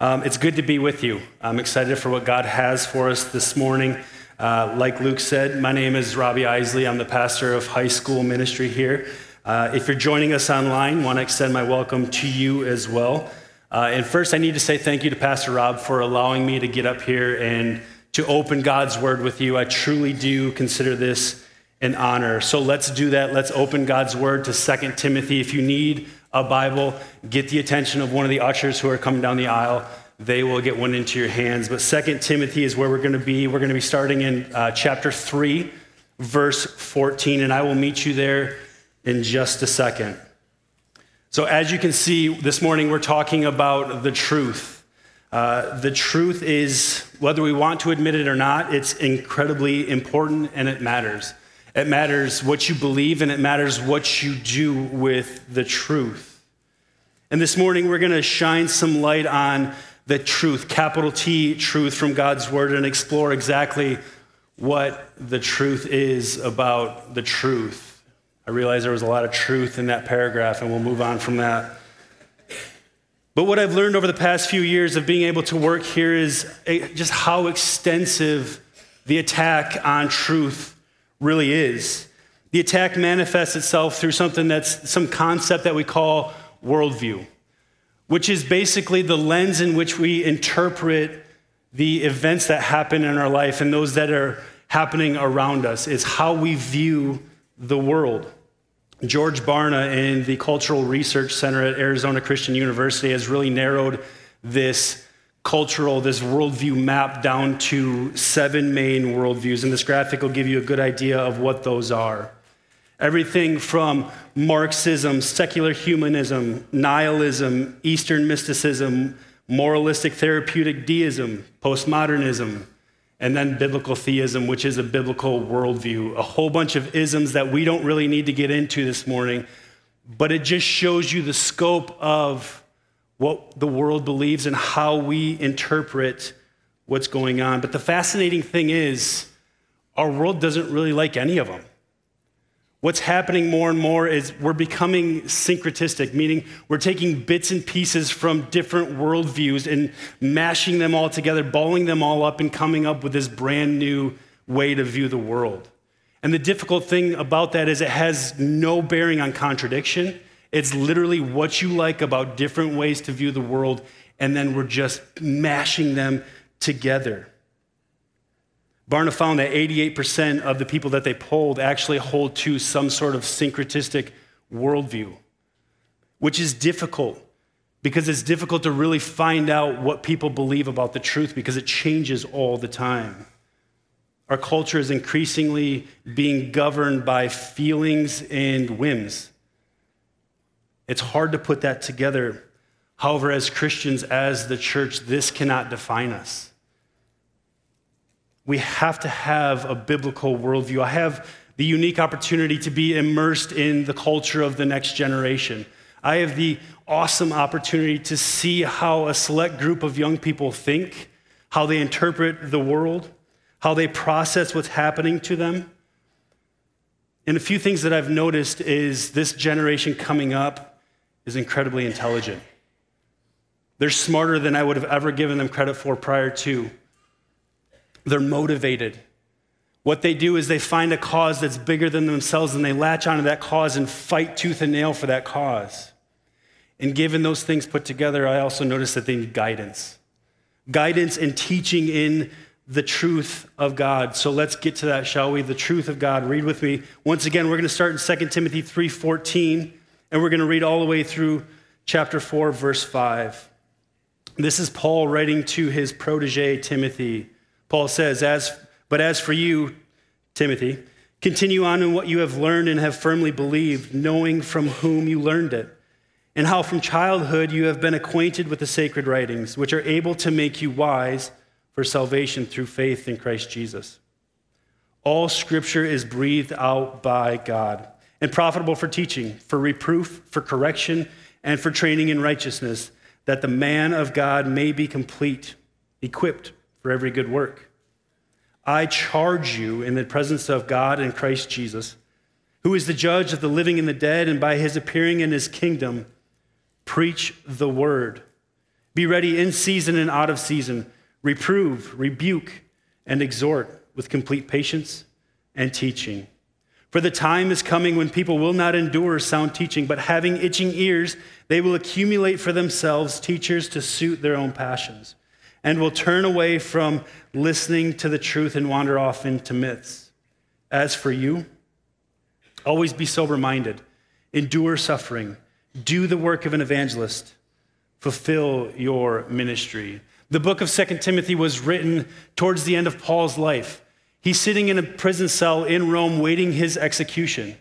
Um, it's good to be with you. I'm excited for what God has for us this morning. Uh, like Luke said, my name is Robbie Isley. I'm the pastor of high school ministry here. Uh, if you're joining us online, want to extend my welcome to you as well. Uh, and first, I need to say thank you to Pastor Rob for allowing me to get up here and to open God's word with you. I truly do consider this an honor. So let's do that. Let's open God's word to 2 Timothy. If you need a Bible, get the attention of one of the ushers who are coming down the aisle. They will get one into your hands. But Second Timothy is where we're going to be. We're going to be starting in uh, chapter 3, verse 14, and I will meet you there in just a second. So, as you can see, this morning we're talking about the truth. Uh, the truth is, whether we want to admit it or not, it's incredibly important and it matters. It matters what you believe and it matters what you do with the truth. And this morning, we're going to shine some light on the truth, capital T, truth from God's word, and explore exactly what the truth is about the truth. I realize there was a lot of truth in that paragraph, and we'll move on from that. But what I've learned over the past few years of being able to work here is just how extensive the attack on truth really is. The attack manifests itself through something that's some concept that we call worldview, which is basically the lens in which we interpret the events that happen in our life and those that are happening around us, is how we view the world. George Barna in the Cultural Research Center at Arizona Christian University has really narrowed this cultural, this worldview map down to seven main worldviews. And this graphic will give you a good idea of what those are. Everything from Marxism, secular humanism, nihilism, Eastern mysticism, moralistic therapeutic deism, postmodernism, and then biblical theism, which is a biblical worldview. A whole bunch of isms that we don't really need to get into this morning, but it just shows you the scope of what the world believes and how we interpret what's going on. But the fascinating thing is, our world doesn't really like any of them. What's happening more and more is we're becoming syncretistic, meaning we're taking bits and pieces from different worldviews and mashing them all together, balling them all up, and coming up with this brand new way to view the world. And the difficult thing about that is it has no bearing on contradiction. It's literally what you like about different ways to view the world, and then we're just mashing them together. Barna found that 88% of the people that they polled actually hold to some sort of syncretistic worldview, which is difficult because it's difficult to really find out what people believe about the truth because it changes all the time. Our culture is increasingly being governed by feelings and whims. It's hard to put that together. However, as Christians, as the church, this cannot define us. We have to have a biblical worldview. I have the unique opportunity to be immersed in the culture of the next generation. I have the awesome opportunity to see how a select group of young people think, how they interpret the world, how they process what's happening to them. And a few things that I've noticed is this generation coming up is incredibly intelligent. They're smarter than I would have ever given them credit for prior to. They're motivated. What they do is they find a cause that's bigger than themselves and they latch onto that cause and fight tooth and nail for that cause. And given those things put together, I also notice that they need guidance. Guidance and teaching in the truth of God. So let's get to that, shall we? The truth of God. Read with me. Once again, we're going to start in 2 Timothy 3:14. And we're going to read all the way through chapter 4, verse 5. This is Paul writing to his protege, Timothy. Paul says, as, But as for you, Timothy, continue on in what you have learned and have firmly believed, knowing from whom you learned it, and how from childhood you have been acquainted with the sacred writings, which are able to make you wise for salvation through faith in Christ Jesus. All scripture is breathed out by God and profitable for teaching, for reproof, for correction, and for training in righteousness, that the man of God may be complete, equipped for every good work. I charge you in the presence of God and Christ Jesus, who is the judge of the living and the dead, and by his appearing in his kingdom, preach the word. Be ready in season and out of season. Reprove, rebuke, and exhort with complete patience and teaching. For the time is coming when people will not endure sound teaching, but having itching ears, they will accumulate for themselves teachers to suit their own passions, and will turn away from listening to the truth and wander off into myths. As for you, always be sober minded, endure suffering, do the work of an evangelist, fulfill your ministry. The book of Second Timothy was written towards the end of Paul's life. He's sitting in a prison cell in Rome waiting his execution.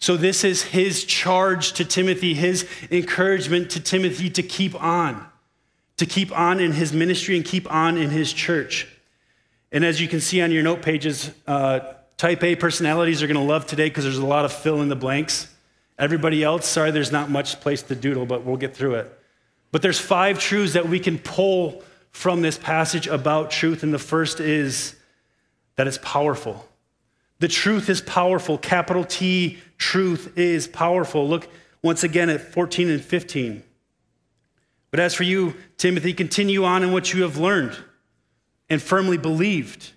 So, this is his charge to Timothy, his encouragement to Timothy to keep on, to keep on in his ministry and keep on in his church. And as you can see on your note pages, uh, type A personalities are going to love today because there's a lot of fill in the blanks. Everybody else, sorry, there's not much place to doodle, but we'll get through it. But there's five truths that we can pull from this passage about truth. And the first is that it's powerful. The truth is powerful. Capital T, truth is powerful. Look once again at 14 and 15. But as for you, Timothy, continue on in what you have learned and firmly believed,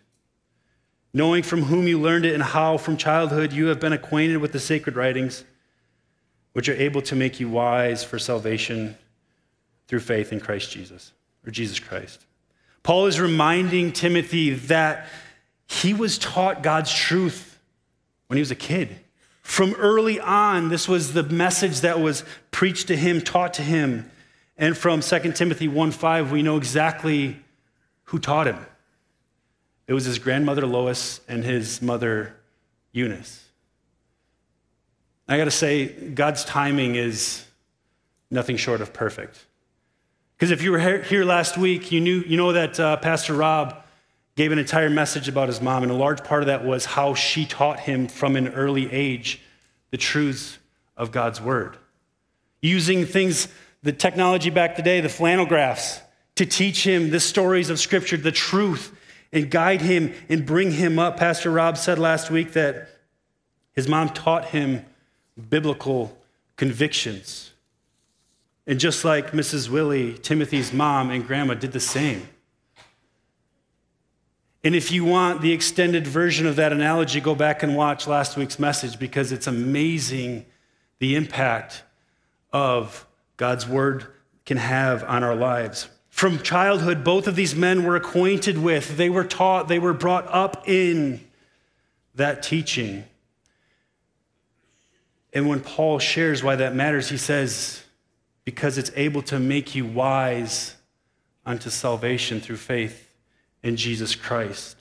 knowing from whom you learned it and how from childhood you have been acquainted with the sacred writings, which are able to make you wise for salvation through faith in Christ Jesus, or Jesus Christ. Paul is reminding Timothy that he was taught God's truth when he was a kid. From early on, this was the message that was preached to him, taught to him. And from 2 Timothy 1:5, we know exactly who taught him. It was his grandmother Lois and his mother Eunice. I got to say, God's timing is nothing short of perfect. Because if you were here last week, you, knew, you know that uh, Pastor Rob gave an entire message about his mom, and a large part of that was how she taught him from an early age the truths of God's word. Using things, the technology back today, the flannel graphs, to teach him the stories of Scripture, the truth, and guide him and bring him up. Pastor Rob said last week that his mom taught him biblical convictions. And just like Mrs. Willie, Timothy's mom and grandma did the same. And if you want the extended version of that analogy, go back and watch last week's message because it's amazing the impact of God's word can have on our lives. From childhood, both of these men were acquainted with, they were taught, they were brought up in that teaching. And when Paul shares why that matters, he says, because it's able to make you wise unto salvation through faith in Jesus Christ.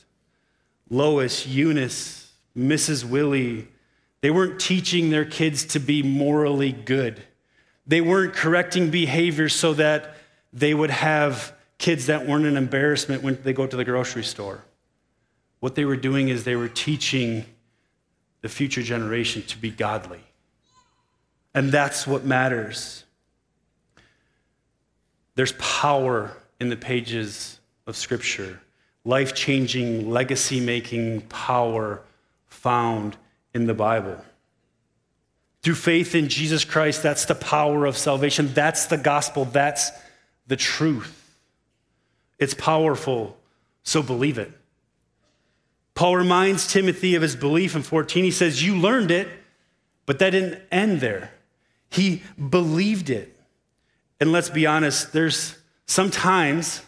Lois, Eunice, Mrs. Willie, they weren't teaching their kids to be morally good. They weren't correcting behavior so that they would have kids that weren't an embarrassment when they go to the grocery store. What they were doing is they were teaching the future generation to be godly. And that's what matters. There's power in the pages of Scripture life changing, legacy making power found in the Bible. Through faith in Jesus Christ, that's the power of salvation. That's the gospel. That's the truth. It's powerful, so believe it. Paul reminds Timothy of his belief in 14. He says, You learned it, but that didn't end there. He believed it. And let's be honest, there's sometimes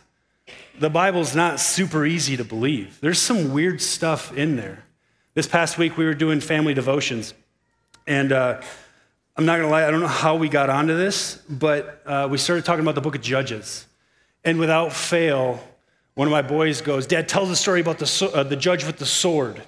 the Bible's not super easy to believe. There's some weird stuff in there. This past week, we were doing family devotions. And uh, I'm not going to lie, I don't know how we got onto this, but uh, we started talking about the book of Judges. And without fail, one of my boys goes, Dad, tell the story about the, uh, the judge with the sword.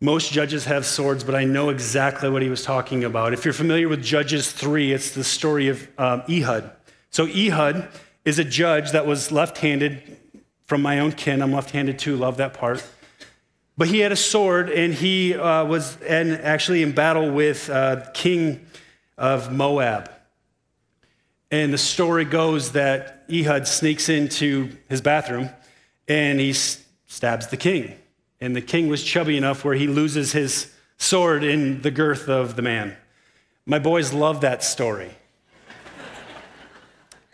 Most judges have swords, but I know exactly what he was talking about. If you're familiar with Judges 3, it's the story of um, Ehud. So, Ehud is a judge that was left handed from my own kin. I'm left handed too, love that part. But he had a sword and he uh, was and actually in battle with uh, king of Moab. And the story goes that Ehud sneaks into his bathroom and he stabs the king. And the king was chubby enough where he loses his sword in the girth of the man. My boys love that story.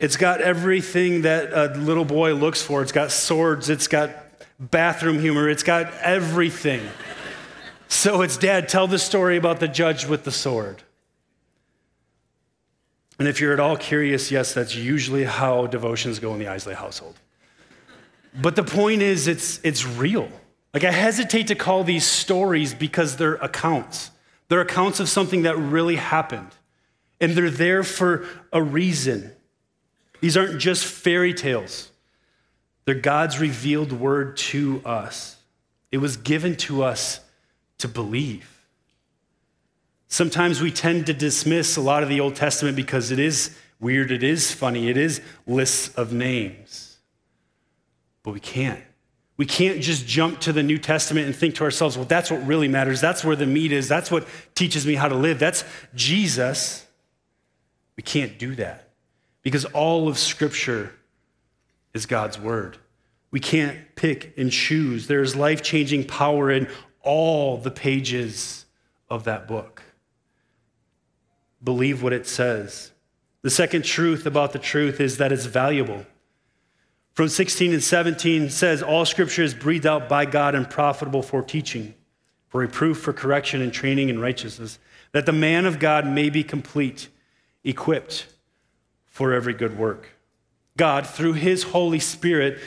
It's got everything that a little boy looks for. It's got swords, it's got bathroom humor, it's got everything. so it's dad, tell the story about the judge with the sword. And if you're at all curious, yes, that's usually how devotions go in the Isley household. But the point is, it's, it's real. Like, I hesitate to call these stories because they're accounts. They're accounts of something that really happened. And they're there for a reason. These aren't just fairy tales, they're God's revealed word to us. It was given to us to believe. Sometimes we tend to dismiss a lot of the Old Testament because it is weird, it is funny, it is lists of names. But we can't. We can't just jump to the New Testament and think to ourselves, well, that's what really matters. That's where the meat is. That's what teaches me how to live. That's Jesus. We can't do that because all of Scripture is God's Word. We can't pick and choose. There's life changing power in all the pages of that book. Believe what it says. The second truth about the truth is that it's valuable. From 16 and 17 says, All scripture is breathed out by God and profitable for teaching, for reproof, for correction, and training in righteousness, that the man of God may be complete, equipped for every good work. God, through his Holy Spirit,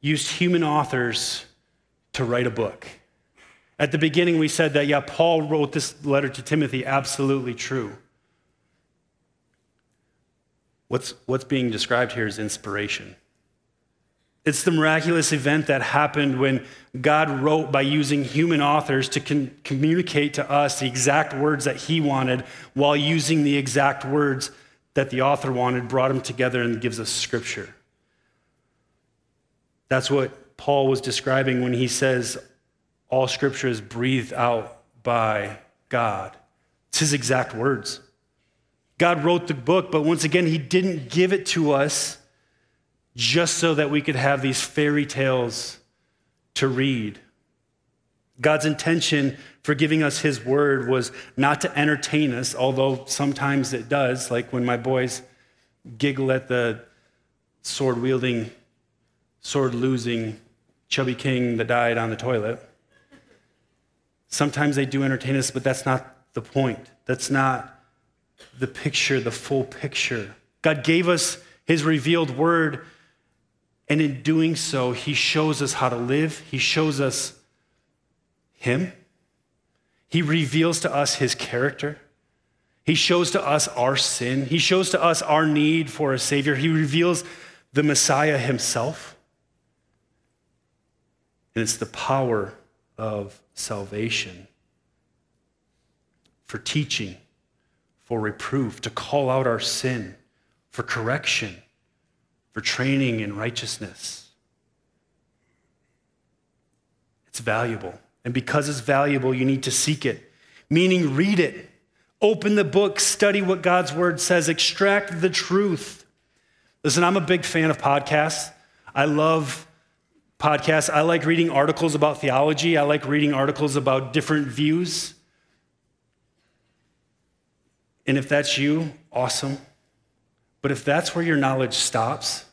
used human authors to write a book. At the beginning, we said that, yeah, Paul wrote this letter to Timothy, absolutely true. What's, what's being described here is inspiration. It's the miraculous event that happened when God wrote by using human authors to con- communicate to us the exact words that He wanted while using the exact words that the author wanted, brought them together, and gives us scripture. That's what Paul was describing when he says, All scripture is breathed out by God. It's his exact words. God wrote the book, but once again, He didn't give it to us just so that we could have these fairy tales to read. God's intention for giving us His word was not to entertain us, although sometimes it does, like when my boys giggle at the sword wielding, sword losing chubby king that died on the toilet. Sometimes they do entertain us, but that's not the point. That's not the picture, the full picture. God gave us His revealed word and in doing so, he shows us how to live, he shows us him, he reveals to us his character. He shows to us our sin. He shows to us our need for a Savior. He reveals the Messiah himself. And it's the power of salvation for teaching, for reproof, to call out our sin, for correction, for training in righteousness. It's valuable. And because it's valuable, you need to seek it, meaning read it. Open the book, study what God's word says, extract the truth. Listen, I'm a big fan of podcasts. I love podcasts. I like reading articles about theology, I like reading articles about different views. And if that's you, awesome. But if that's where your knowledge stops,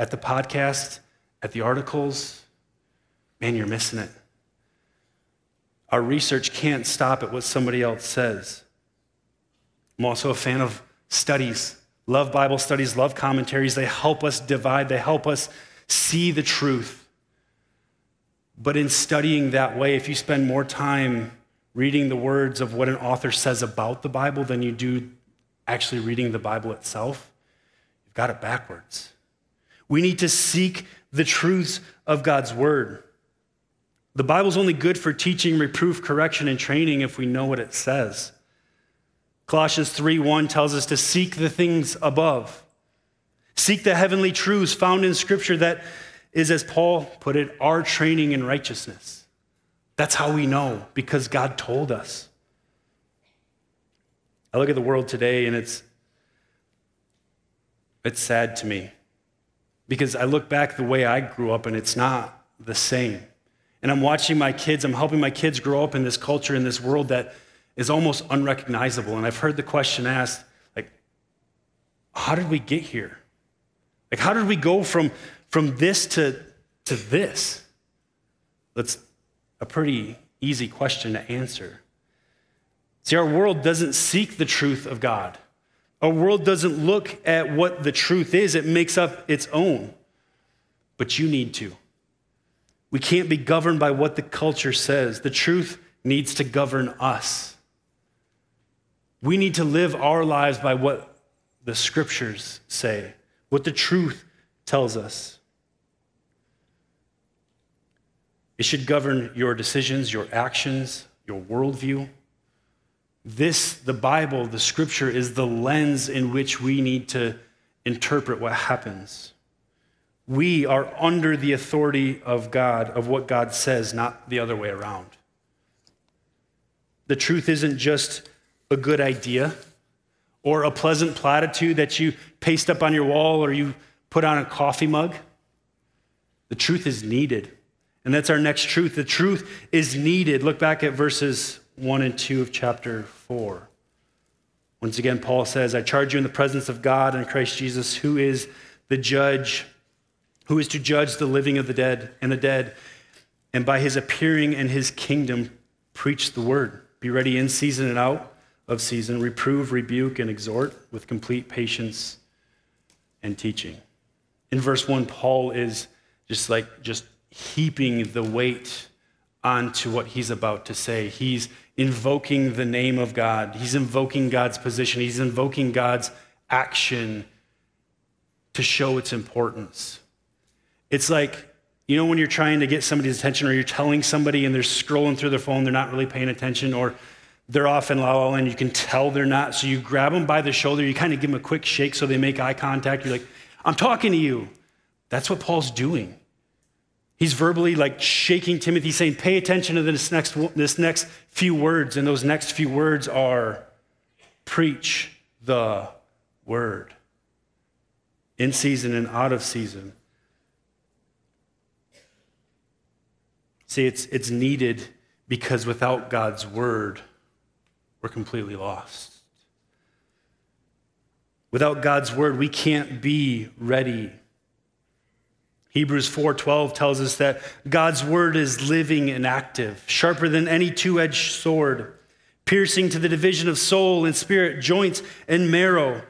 at the podcast, at the articles, man, you're missing it. Our research can't stop at what somebody else says. I'm also a fan of studies. Love Bible studies, love commentaries. They help us divide, they help us see the truth. But in studying that way, if you spend more time reading the words of what an author says about the Bible than you do actually reading the Bible itself, You've got it backwards. We need to seek the truths of God's word. The Bible's only good for teaching, reproof, correction, and training if we know what it says. Colossians 3:1 tells us to seek the things above. Seek the heavenly truths found in Scripture that is, as Paul put it, our training in righteousness. That's how we know, because God told us. I look at the world today and it's it's sad to me because I look back the way I grew up and it's not the same. And I'm watching my kids, I'm helping my kids grow up in this culture, in this world that is almost unrecognizable. And I've heard the question asked, like, how did we get here? Like, how did we go from, from this to, to this? That's a pretty easy question to answer. See, our world doesn't seek the truth of God. Our world doesn't look at what the truth is, it makes up its own. But you need to. We can't be governed by what the culture says. The truth needs to govern us. We need to live our lives by what the scriptures say, what the truth tells us. It should govern your decisions, your actions, your worldview. This, the Bible, the scripture, is the lens in which we need to interpret what happens. We are under the authority of God, of what God says, not the other way around. The truth isn't just a good idea or a pleasant platitude that you paste up on your wall or you put on a coffee mug. The truth is needed. And that's our next truth. The truth is needed. Look back at verses 1 and 2 of chapter 4. Once again, Paul says, I charge you in the presence of God and Christ Jesus, who is the judge, who is to judge the living of the dead and the dead, and by his appearing and his kingdom, preach the word. Be ready in season and out of season, reprove, rebuke, and exhort with complete patience and teaching. In verse 1, Paul is just like, just heaping the weight onto what he's about to say. He's invoking the name of God, he's invoking God's position, he's invoking God's action to show its importance. It's like, you know, when you're trying to get somebody's attention or you're telling somebody and they're scrolling through their phone, they're not really paying attention, or they're off in la la land, you can tell they're not. So you grab them by the shoulder, you kind of give them a quick shake so they make eye contact. You're like, I'm talking to you. That's what Paul's doing. He's verbally like shaking Timothy, saying, Pay attention to this next, this next few words. And those next few words are preach the word in season and out of season. See, it's, it's needed because without God's word, we're completely lost. Without God's word, we can't be ready Hebrews 4:12 tells us that God's word is living and active, sharper than any two-edged sword, piercing to the division of soul and spirit, joints and marrow,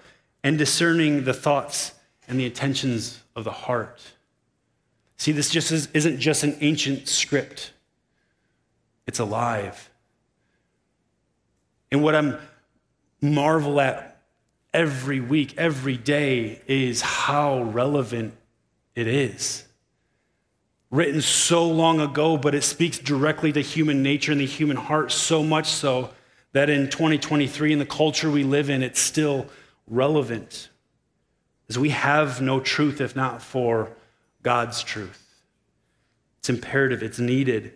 and discerning the thoughts and the intentions of the heart. See, this just isn't just an ancient script. It's alive. And what I'm marvel at every week, every day is how relevant it is. Written so long ago, but it speaks directly to human nature and the human heart, so much so that in 2023, in the culture we live in, it's still relevant. As we have no truth if not for God's truth. It's imperative, it's needed.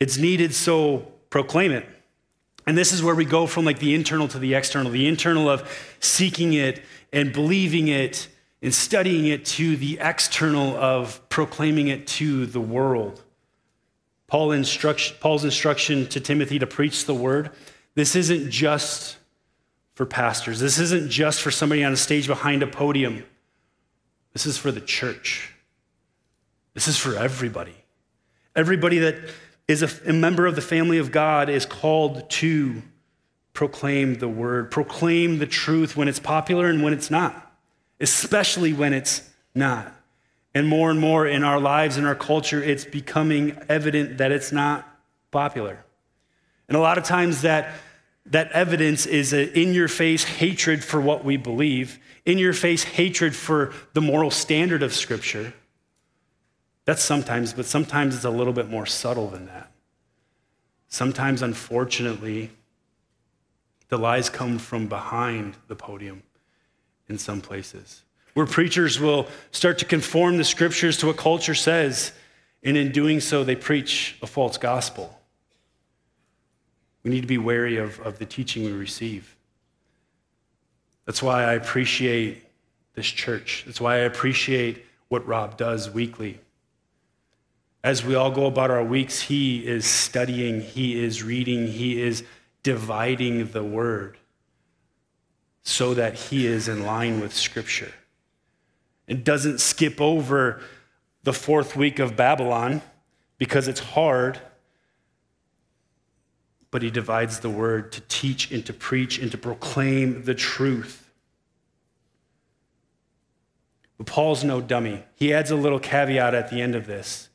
It's needed, so proclaim it. And this is where we go from like the internal to the external, the internal of seeking it and believing it and studying it to the external of proclaiming it to the world. Paul instruct, Paul's instruction to Timothy to preach the word, this isn't just for pastors. This isn't just for somebody on a stage behind a podium. This is for the church. This is for everybody. Everybody that is a, a member of the family of God is called to proclaim the word, proclaim the truth when it's popular and when it's not especially when it's not. And more and more in our lives, in our culture, it's becoming evident that it's not popular. And a lot of times that, that evidence is an in your face hatred for what we believe, in your face hatred for the moral standard of Scripture. That's sometimes, but sometimes it's a little bit more subtle than that. Sometimes, unfortunately, the lies come from behind the podium in some places, where preachers will start to conform the scriptures to what culture says, and in doing so, they preach a false gospel. We need to be wary of, of the teaching we receive. That's why I appreciate this church. That's why I appreciate what Rob does weekly. As we all go about our weeks, he is studying, he is reading, he is dividing the word so that he is in line with Scripture. It doesn't skip over the fourth week of Babylon because it's hard, but he divides the word to teach and to preach and to proclaim the truth. But Paul's no dummy. He adds a little caveat at the end of this.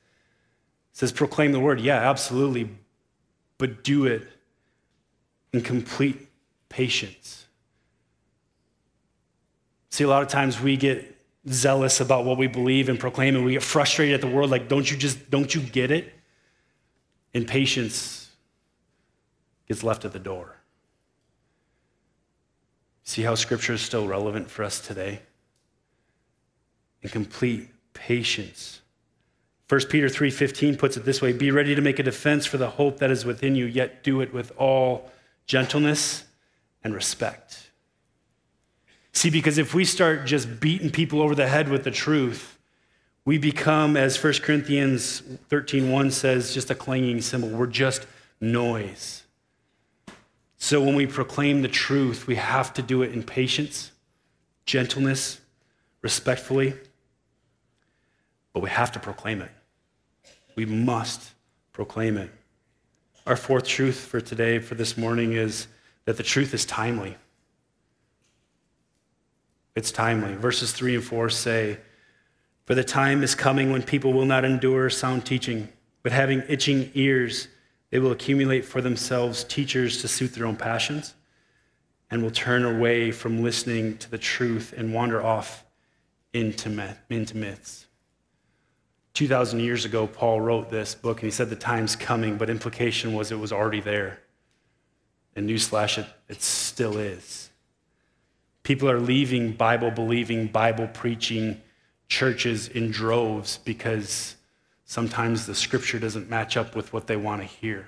Says, proclaim the word. Yeah, absolutely. But do it in complete patience. See, a lot of times we get zealous about what we believe and proclaim, and we get frustrated at the world, like, don't you just, don't you get it? And patience gets left at the door. See how scripture is still relevant for us today? And complete patience. 1 Peter 3:15 puts it this way, be ready to make a defense for the hope that is within you, yet do it with all gentleness and respect. See, because if we start just beating people over the head with the truth, we become, as 1 Corinthians 13:1 says, just a clanging cymbal. We're just noise. So when we proclaim the truth, we have to do it in patience, gentleness, respectfully, but we have to proclaim it. We must proclaim it. Our fourth truth for today, for this morning, is that the truth is timely. It's timely. Verses 3 and 4 say, For the time is coming when people will not endure sound teaching, but having itching ears, they will accumulate for themselves teachers to suit their own passions and will turn away from listening to the truth and wander off into, myths. 2,000 years ago, Paul wrote this book and he said the time's coming, but implication was it was already there. And newsflash, it, it still is. People are leaving Bible believing, Bible preaching churches in droves because sometimes the scripture doesn't match up with what they want to hear,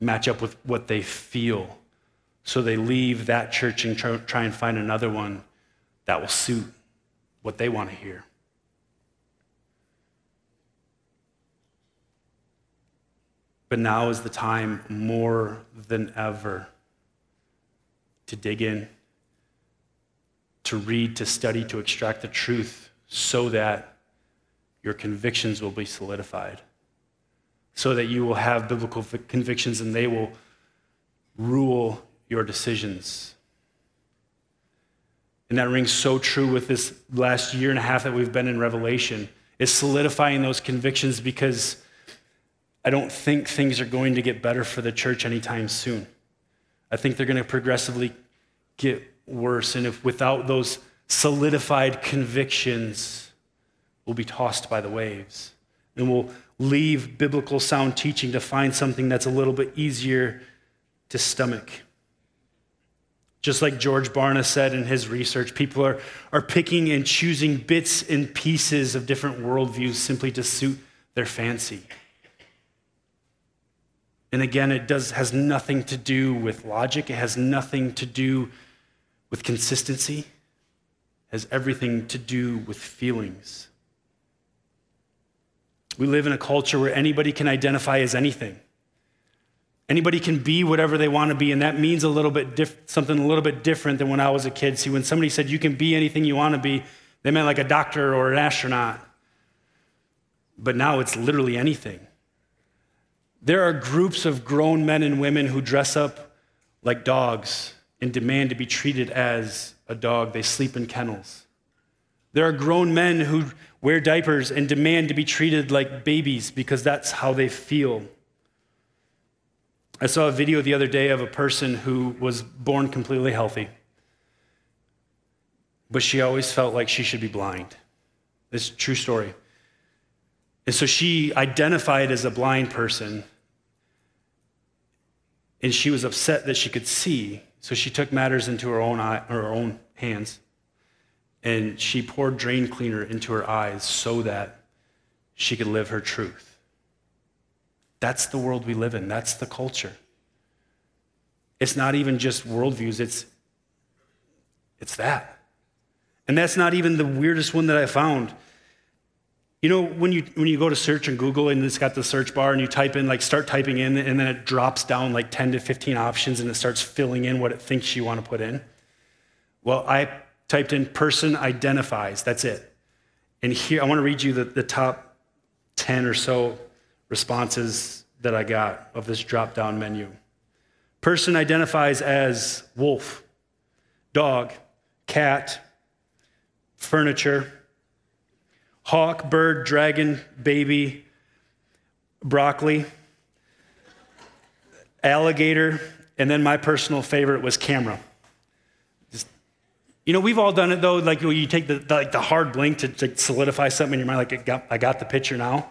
match up with what they feel. So they leave that church and try and find another one that will suit what they want to hear. But now is the time more than ever to dig in to read, to study, to extract the truth so that your convictions will be solidified, so that you will have biblical convictions and they will rule your decisions. And that rings so true with this last year and a half that we've been in Revelation, is solidifying those convictions because I don't think things are going to get better for the church anytime soon. I think they're going to progressively get worse. And if without those solidified convictions, we'll be tossed by the waves. And we'll leave biblical sound teaching to find something that's a little bit easier to stomach. Just like George Barna said in his research, people are, are picking and choosing bits and pieces of different worldviews simply to suit their fancy. And again, it does, has nothing to do with logic, it has nothing to do with consistency has everything to do with feelings. We live in a culture where anybody can identify as anything. Anybody can be whatever they want to be, and that means a little bit diff- something a little bit different than when I was a kid. See, when somebody said you can be anything you want to be, they meant like a doctor or an astronaut. But now it's literally anything. There are groups of grown men and women who dress up like dogs and demand to be treated as a dog. They sleep in kennels. There are grown men who wear diapers and demand to be treated like babies because that's how they feel. I saw a video the other day of a person who was born completely healthy, but she always felt like she should be blind. It's a true story. And so she identified as a blind person, and she was upset that she could see, so she took matters into her own, eye, her own hands and she poured drain cleaner into her eyes so that she could live her truth. That's the world we live in, that's the culture. It's not even just worldviews, it's, it's that. And that's not even the weirdest one that I found. You know, when you, when you go to search on Google and it's got the search bar and you type in, like start typing in, and then it drops down like 10 to 15 options and it starts filling in what it thinks you want to put in? Well, I typed in person identifies, that's it. And here, I want to read you the, the top 10 or so responses that I got of this drop down menu. Person identifies as wolf, dog, cat, furniture, hawk, bird, dragon, baby, broccoli, alligator, and then my personal favorite was camera. You know, we've all done it though. Like you take the, the like the hard blink to, to, solidify something in your mind. Like I got, I got the picture now.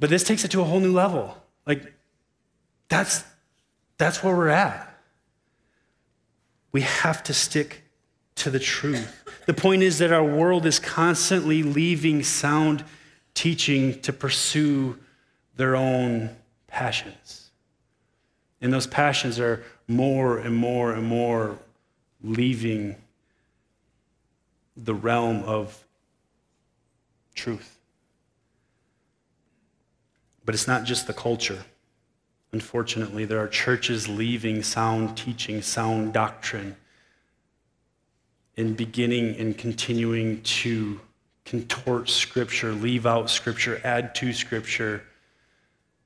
But this takes it to a whole new level. Like that's that's where we're at. We have to stick to the truth. The point is that our world is constantly leaving sound teaching to pursue their own passions. And those passions are more and more and more leaving the realm of truth. But it's not just the culture. Unfortunately, there are churches leaving sound teaching, sound doctrine in beginning and continuing to contort Scripture, leave out Scripture, add to Scripture,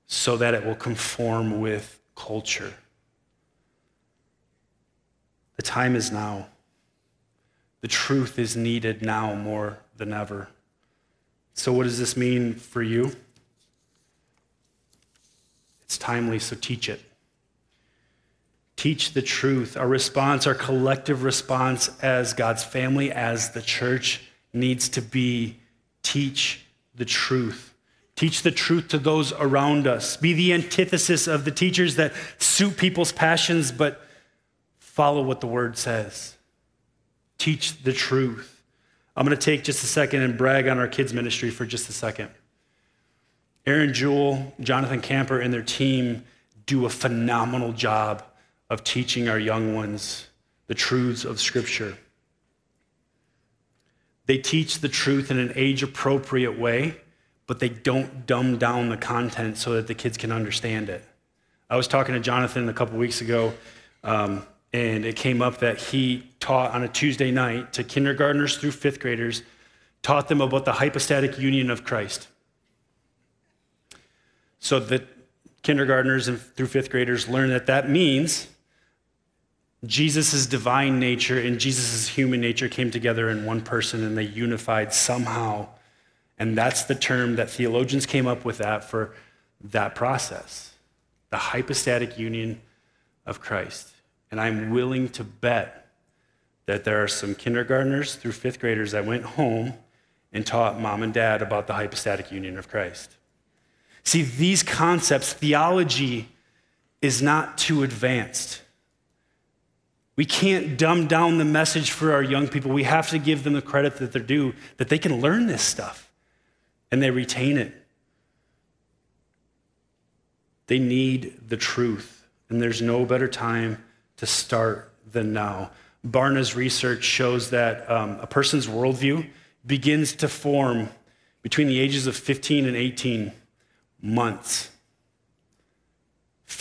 so that it will conform with culture. The time is now. The truth is needed now more than ever. So, what does this mean for you? It's timely, so teach it teach the truth. Our response, our collective response as God's family, as the church, needs to be teach the truth. Teach the truth to those around us. Be the antithesis of the teachers that suit people's passions, but follow what the word says. Teach the truth. I'm going to take just a second and brag on our kids' ministry for just a second. Aaron Jewell, Jonathan Camper, and their team do a phenomenal job of teaching our young ones the truths of Scripture. They teach the truth in an age appropriate way, but they don't dumb down the content so that the kids can understand it. I was talking to Jonathan a couple weeks ago, um, and it came up that he taught on a Tuesday night to kindergartners through fifth graders, taught them about the hypostatic union of Christ. So that kindergartners and through fifth graders learn that that means Jesus' divine nature and Jesus' human nature came together in one person and they unified somehow. And that's the term that theologians came up with that for that process the hypostatic union of Christ. And I'm willing to bet that there are some kindergartners through fifth graders that went home and taught mom and dad about the hypostatic union of Christ. See, these concepts, theology is not too advanced. We can't dumb down the message for our young people. We have to give them the credit that they're due, that they can learn this stuff and they retain it. They need the truth, and there's no better time to start than now. Barna's research shows that um, a person's worldview begins to form between the ages of 15 and 18 months.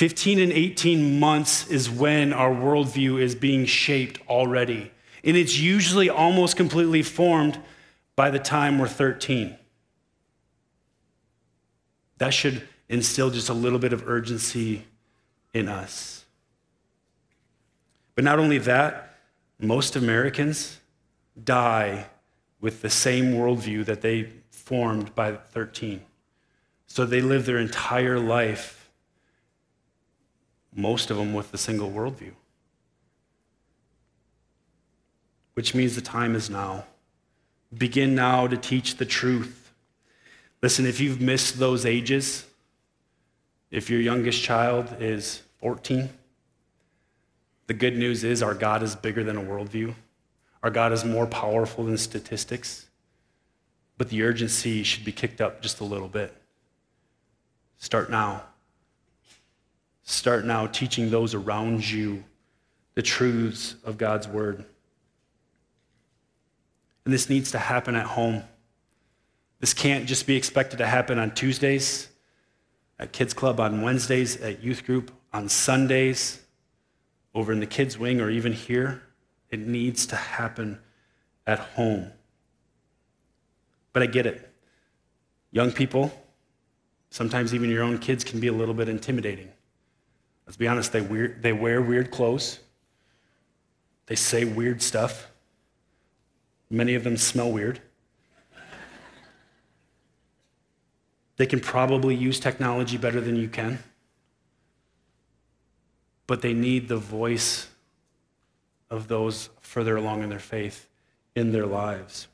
15 and 18 months is when our worldview is being shaped already. And it's usually almost completely formed by the time we're 13. That should instill just a little bit of urgency in us. But not only that, most Americans die with the same worldview that they formed by 13. So they live their entire life most of them with the single worldview. Which means the time is now. Begin now to teach the truth. Listen, if you've missed those ages, if your youngest child is 14, the good news is our God is bigger than a worldview. Our God is more powerful than statistics. But the urgency should be kicked up just a little bit. Start now. Start now teaching those around you the truths of God's word. And this needs to happen at home. This can't just be expected to happen on Tuesdays, at kids club on Wednesdays, at youth group on Sundays, over in the kids' wing, or even here. It needs to happen at home. But I get it. Young people, sometimes even your own kids, can be a little bit intimidating. Let's be honest, they, weird, they wear weird clothes, they say weird stuff. Many of them smell weird. They can probably use technology better than you can, but they need the voice of those further along in their faith in their lives.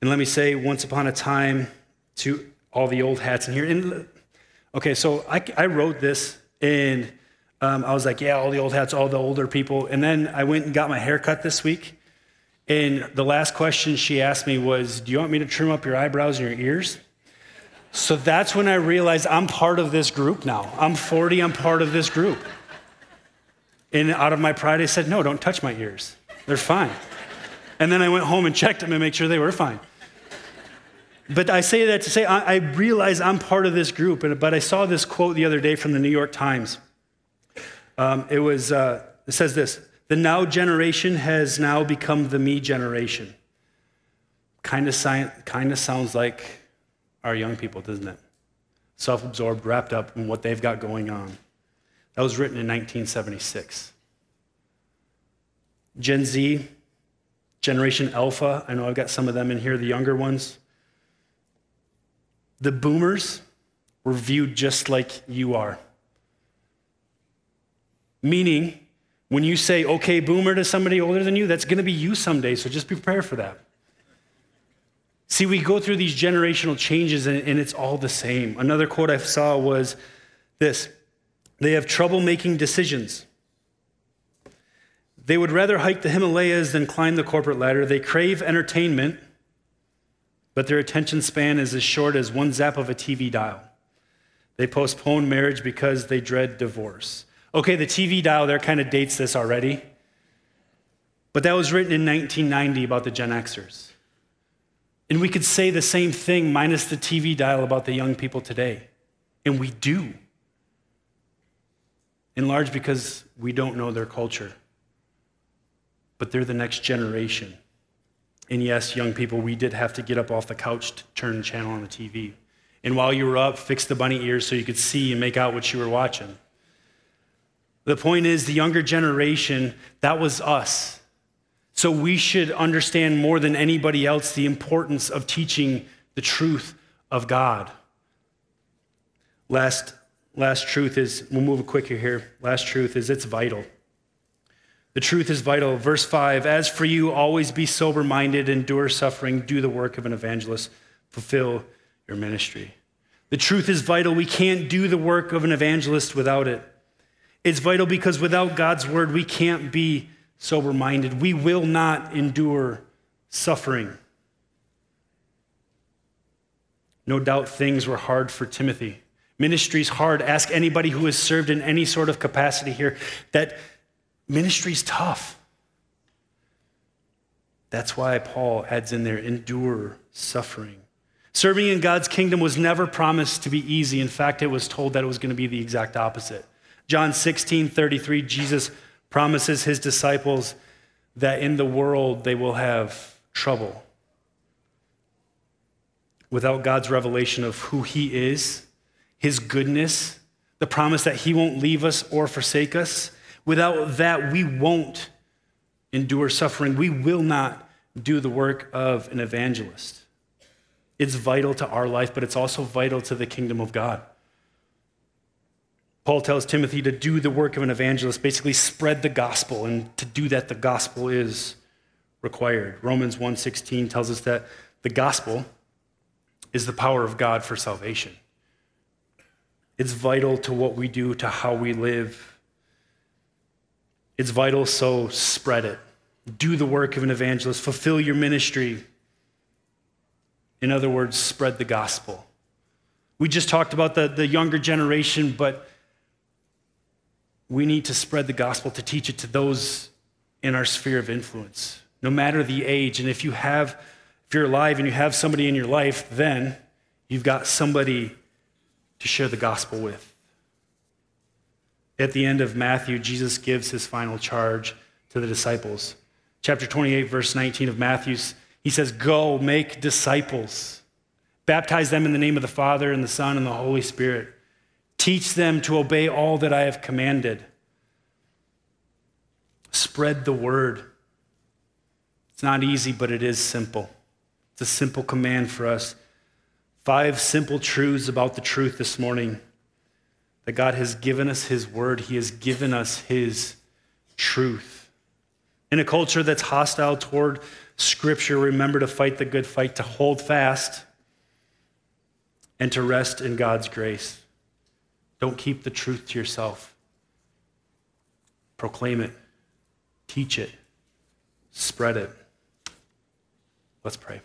And let me say, once upon a time, to all the old hats in here. And okay, so I, I wrote this, and um, I was like, yeah, all the old hats, all the older people. And then I went and got my hair cut this week. And the last question she asked me was, Do you want me to trim up your eyebrows and your ears? So that's when I realized I'm part of this group now. I'm 40, I'm part of this group. And out of my pride, I said, No, don't touch my ears. They're fine. And then I went home and checked them and make sure they were fine. But I say that to say I, I realize I'm part of this group. But I saw this quote the other day from the New York Times. Um, it was uh, it says this: the now generation has now become the me generation. Kind of, kind of sounds like our young people, doesn't it? Self absorbed, wrapped up in what they've got going on. That was written in 1976. Gen Z, Generation Alpha, I know I've got some of them in here, the younger ones. The boomers were viewed just like you are. Meaning, when you say, okay, boomer to somebody older than you, that's going to be you someday, so just be prepared for that. See, we go through these generational changes and, and it's all the same. Another quote I saw was this They have trouble making decisions. They would rather hike the Himalayas than climb the corporate ladder. They crave entertainment, but their attention span is as short as one zap of a TV dial. They postpone marriage because they dread divorce. Okay, the TV dial there kind of dates this already. But that was written in 1990 about the Gen Xers. And we could say the same thing minus the TV dial about the young people today. And we do. In large because we don't know their culture. But they're the next generation. And yes, young people, we did have to get up off the couch to turn the channel on the TV. And while you were up, fix the bunny ears so you could see and make out what you were watching. The point is, the younger generation, that was us. So we should understand more than anybody else the importance of teaching the truth of God. Last, last truth is, we'll move quicker here. Last truth is it's vital. The truth is vital. Verse 5 As for you, always be sober minded, endure suffering, do the work of an evangelist, fulfill your ministry. The truth is vital. We can't do the work of an evangelist without it. It's vital because without God's word, we can't be sober minded. We will not endure suffering. No doubt things were hard for Timothy. Ministry's hard. Ask anybody who has served in any sort of capacity here that ministry's tough. That's why Paul adds in there endure suffering. Serving in God's kingdom was never promised to be easy. In fact, it was told that it was going to be the exact opposite. John 16, 33, Jesus promises his disciples that in the world they will have trouble. Without God's revelation of who he is, his goodness, the promise that he won't leave us or forsake us, without that, we won't endure suffering. We will not do the work of an evangelist. It's vital to our life, but it's also vital to the kingdom of God. Paul tells Timothy to do the work of an evangelist, basically spread the gospel, and to do that the gospel is required. Romans 1:16 tells us that the gospel is the power of God for salvation. It's vital to what we do, to how we live. It's vital, so spread it. Do the work of an evangelist, fulfill your ministry. In other words, spread the gospel. We just talked about the, the younger generation, but we need to spread the gospel to teach it to those in our sphere of influence, no matter the age. And if you have, If you're alive and you have somebody in your life, then you've got somebody to share the gospel with. At the end of Matthew, Jesus gives his final charge to the disciples. Chapter 28, verse 19 of Matthew, he says, Go make disciples, baptize them in the name of the Father and the Son and the Holy Spirit. Teach them to obey all that I have commanded. Spread the word. It's not easy, but it is simple. It's a simple command for us. Five simple truths about the truth this morning that God has given us His word, He has given us His truth. In a culture that's hostile toward Scripture, remember to fight the good fight, to hold fast, and to rest in God's grace. Don't keep the truth to yourself. Proclaim it, teach it, spread it. Let's pray.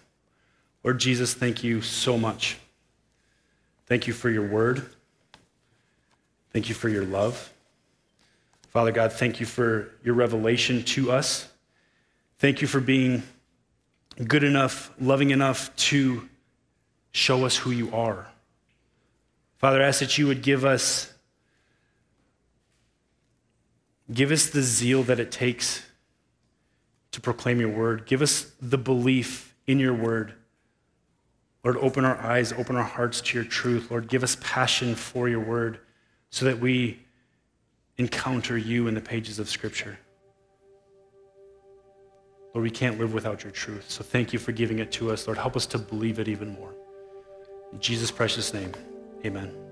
Lord Jesus, thank you so much. Thank you for your word. Thank you for your love. Father God, thank you for your revelation to us. Thank you for being good enough, loving enough to show us who you are. Father, I ask that you would give us give us the zeal that it takes to proclaim your word. Give us the belief in your word. Lord, open our eyes, open our hearts to your truth. Lord, give us passion for your word so that we encounter you in the pages of Scripture. Lord, we can't live without your truth. So thank you for giving it to us. Lord, help us to believe it even more. In Jesus' precious name, amen.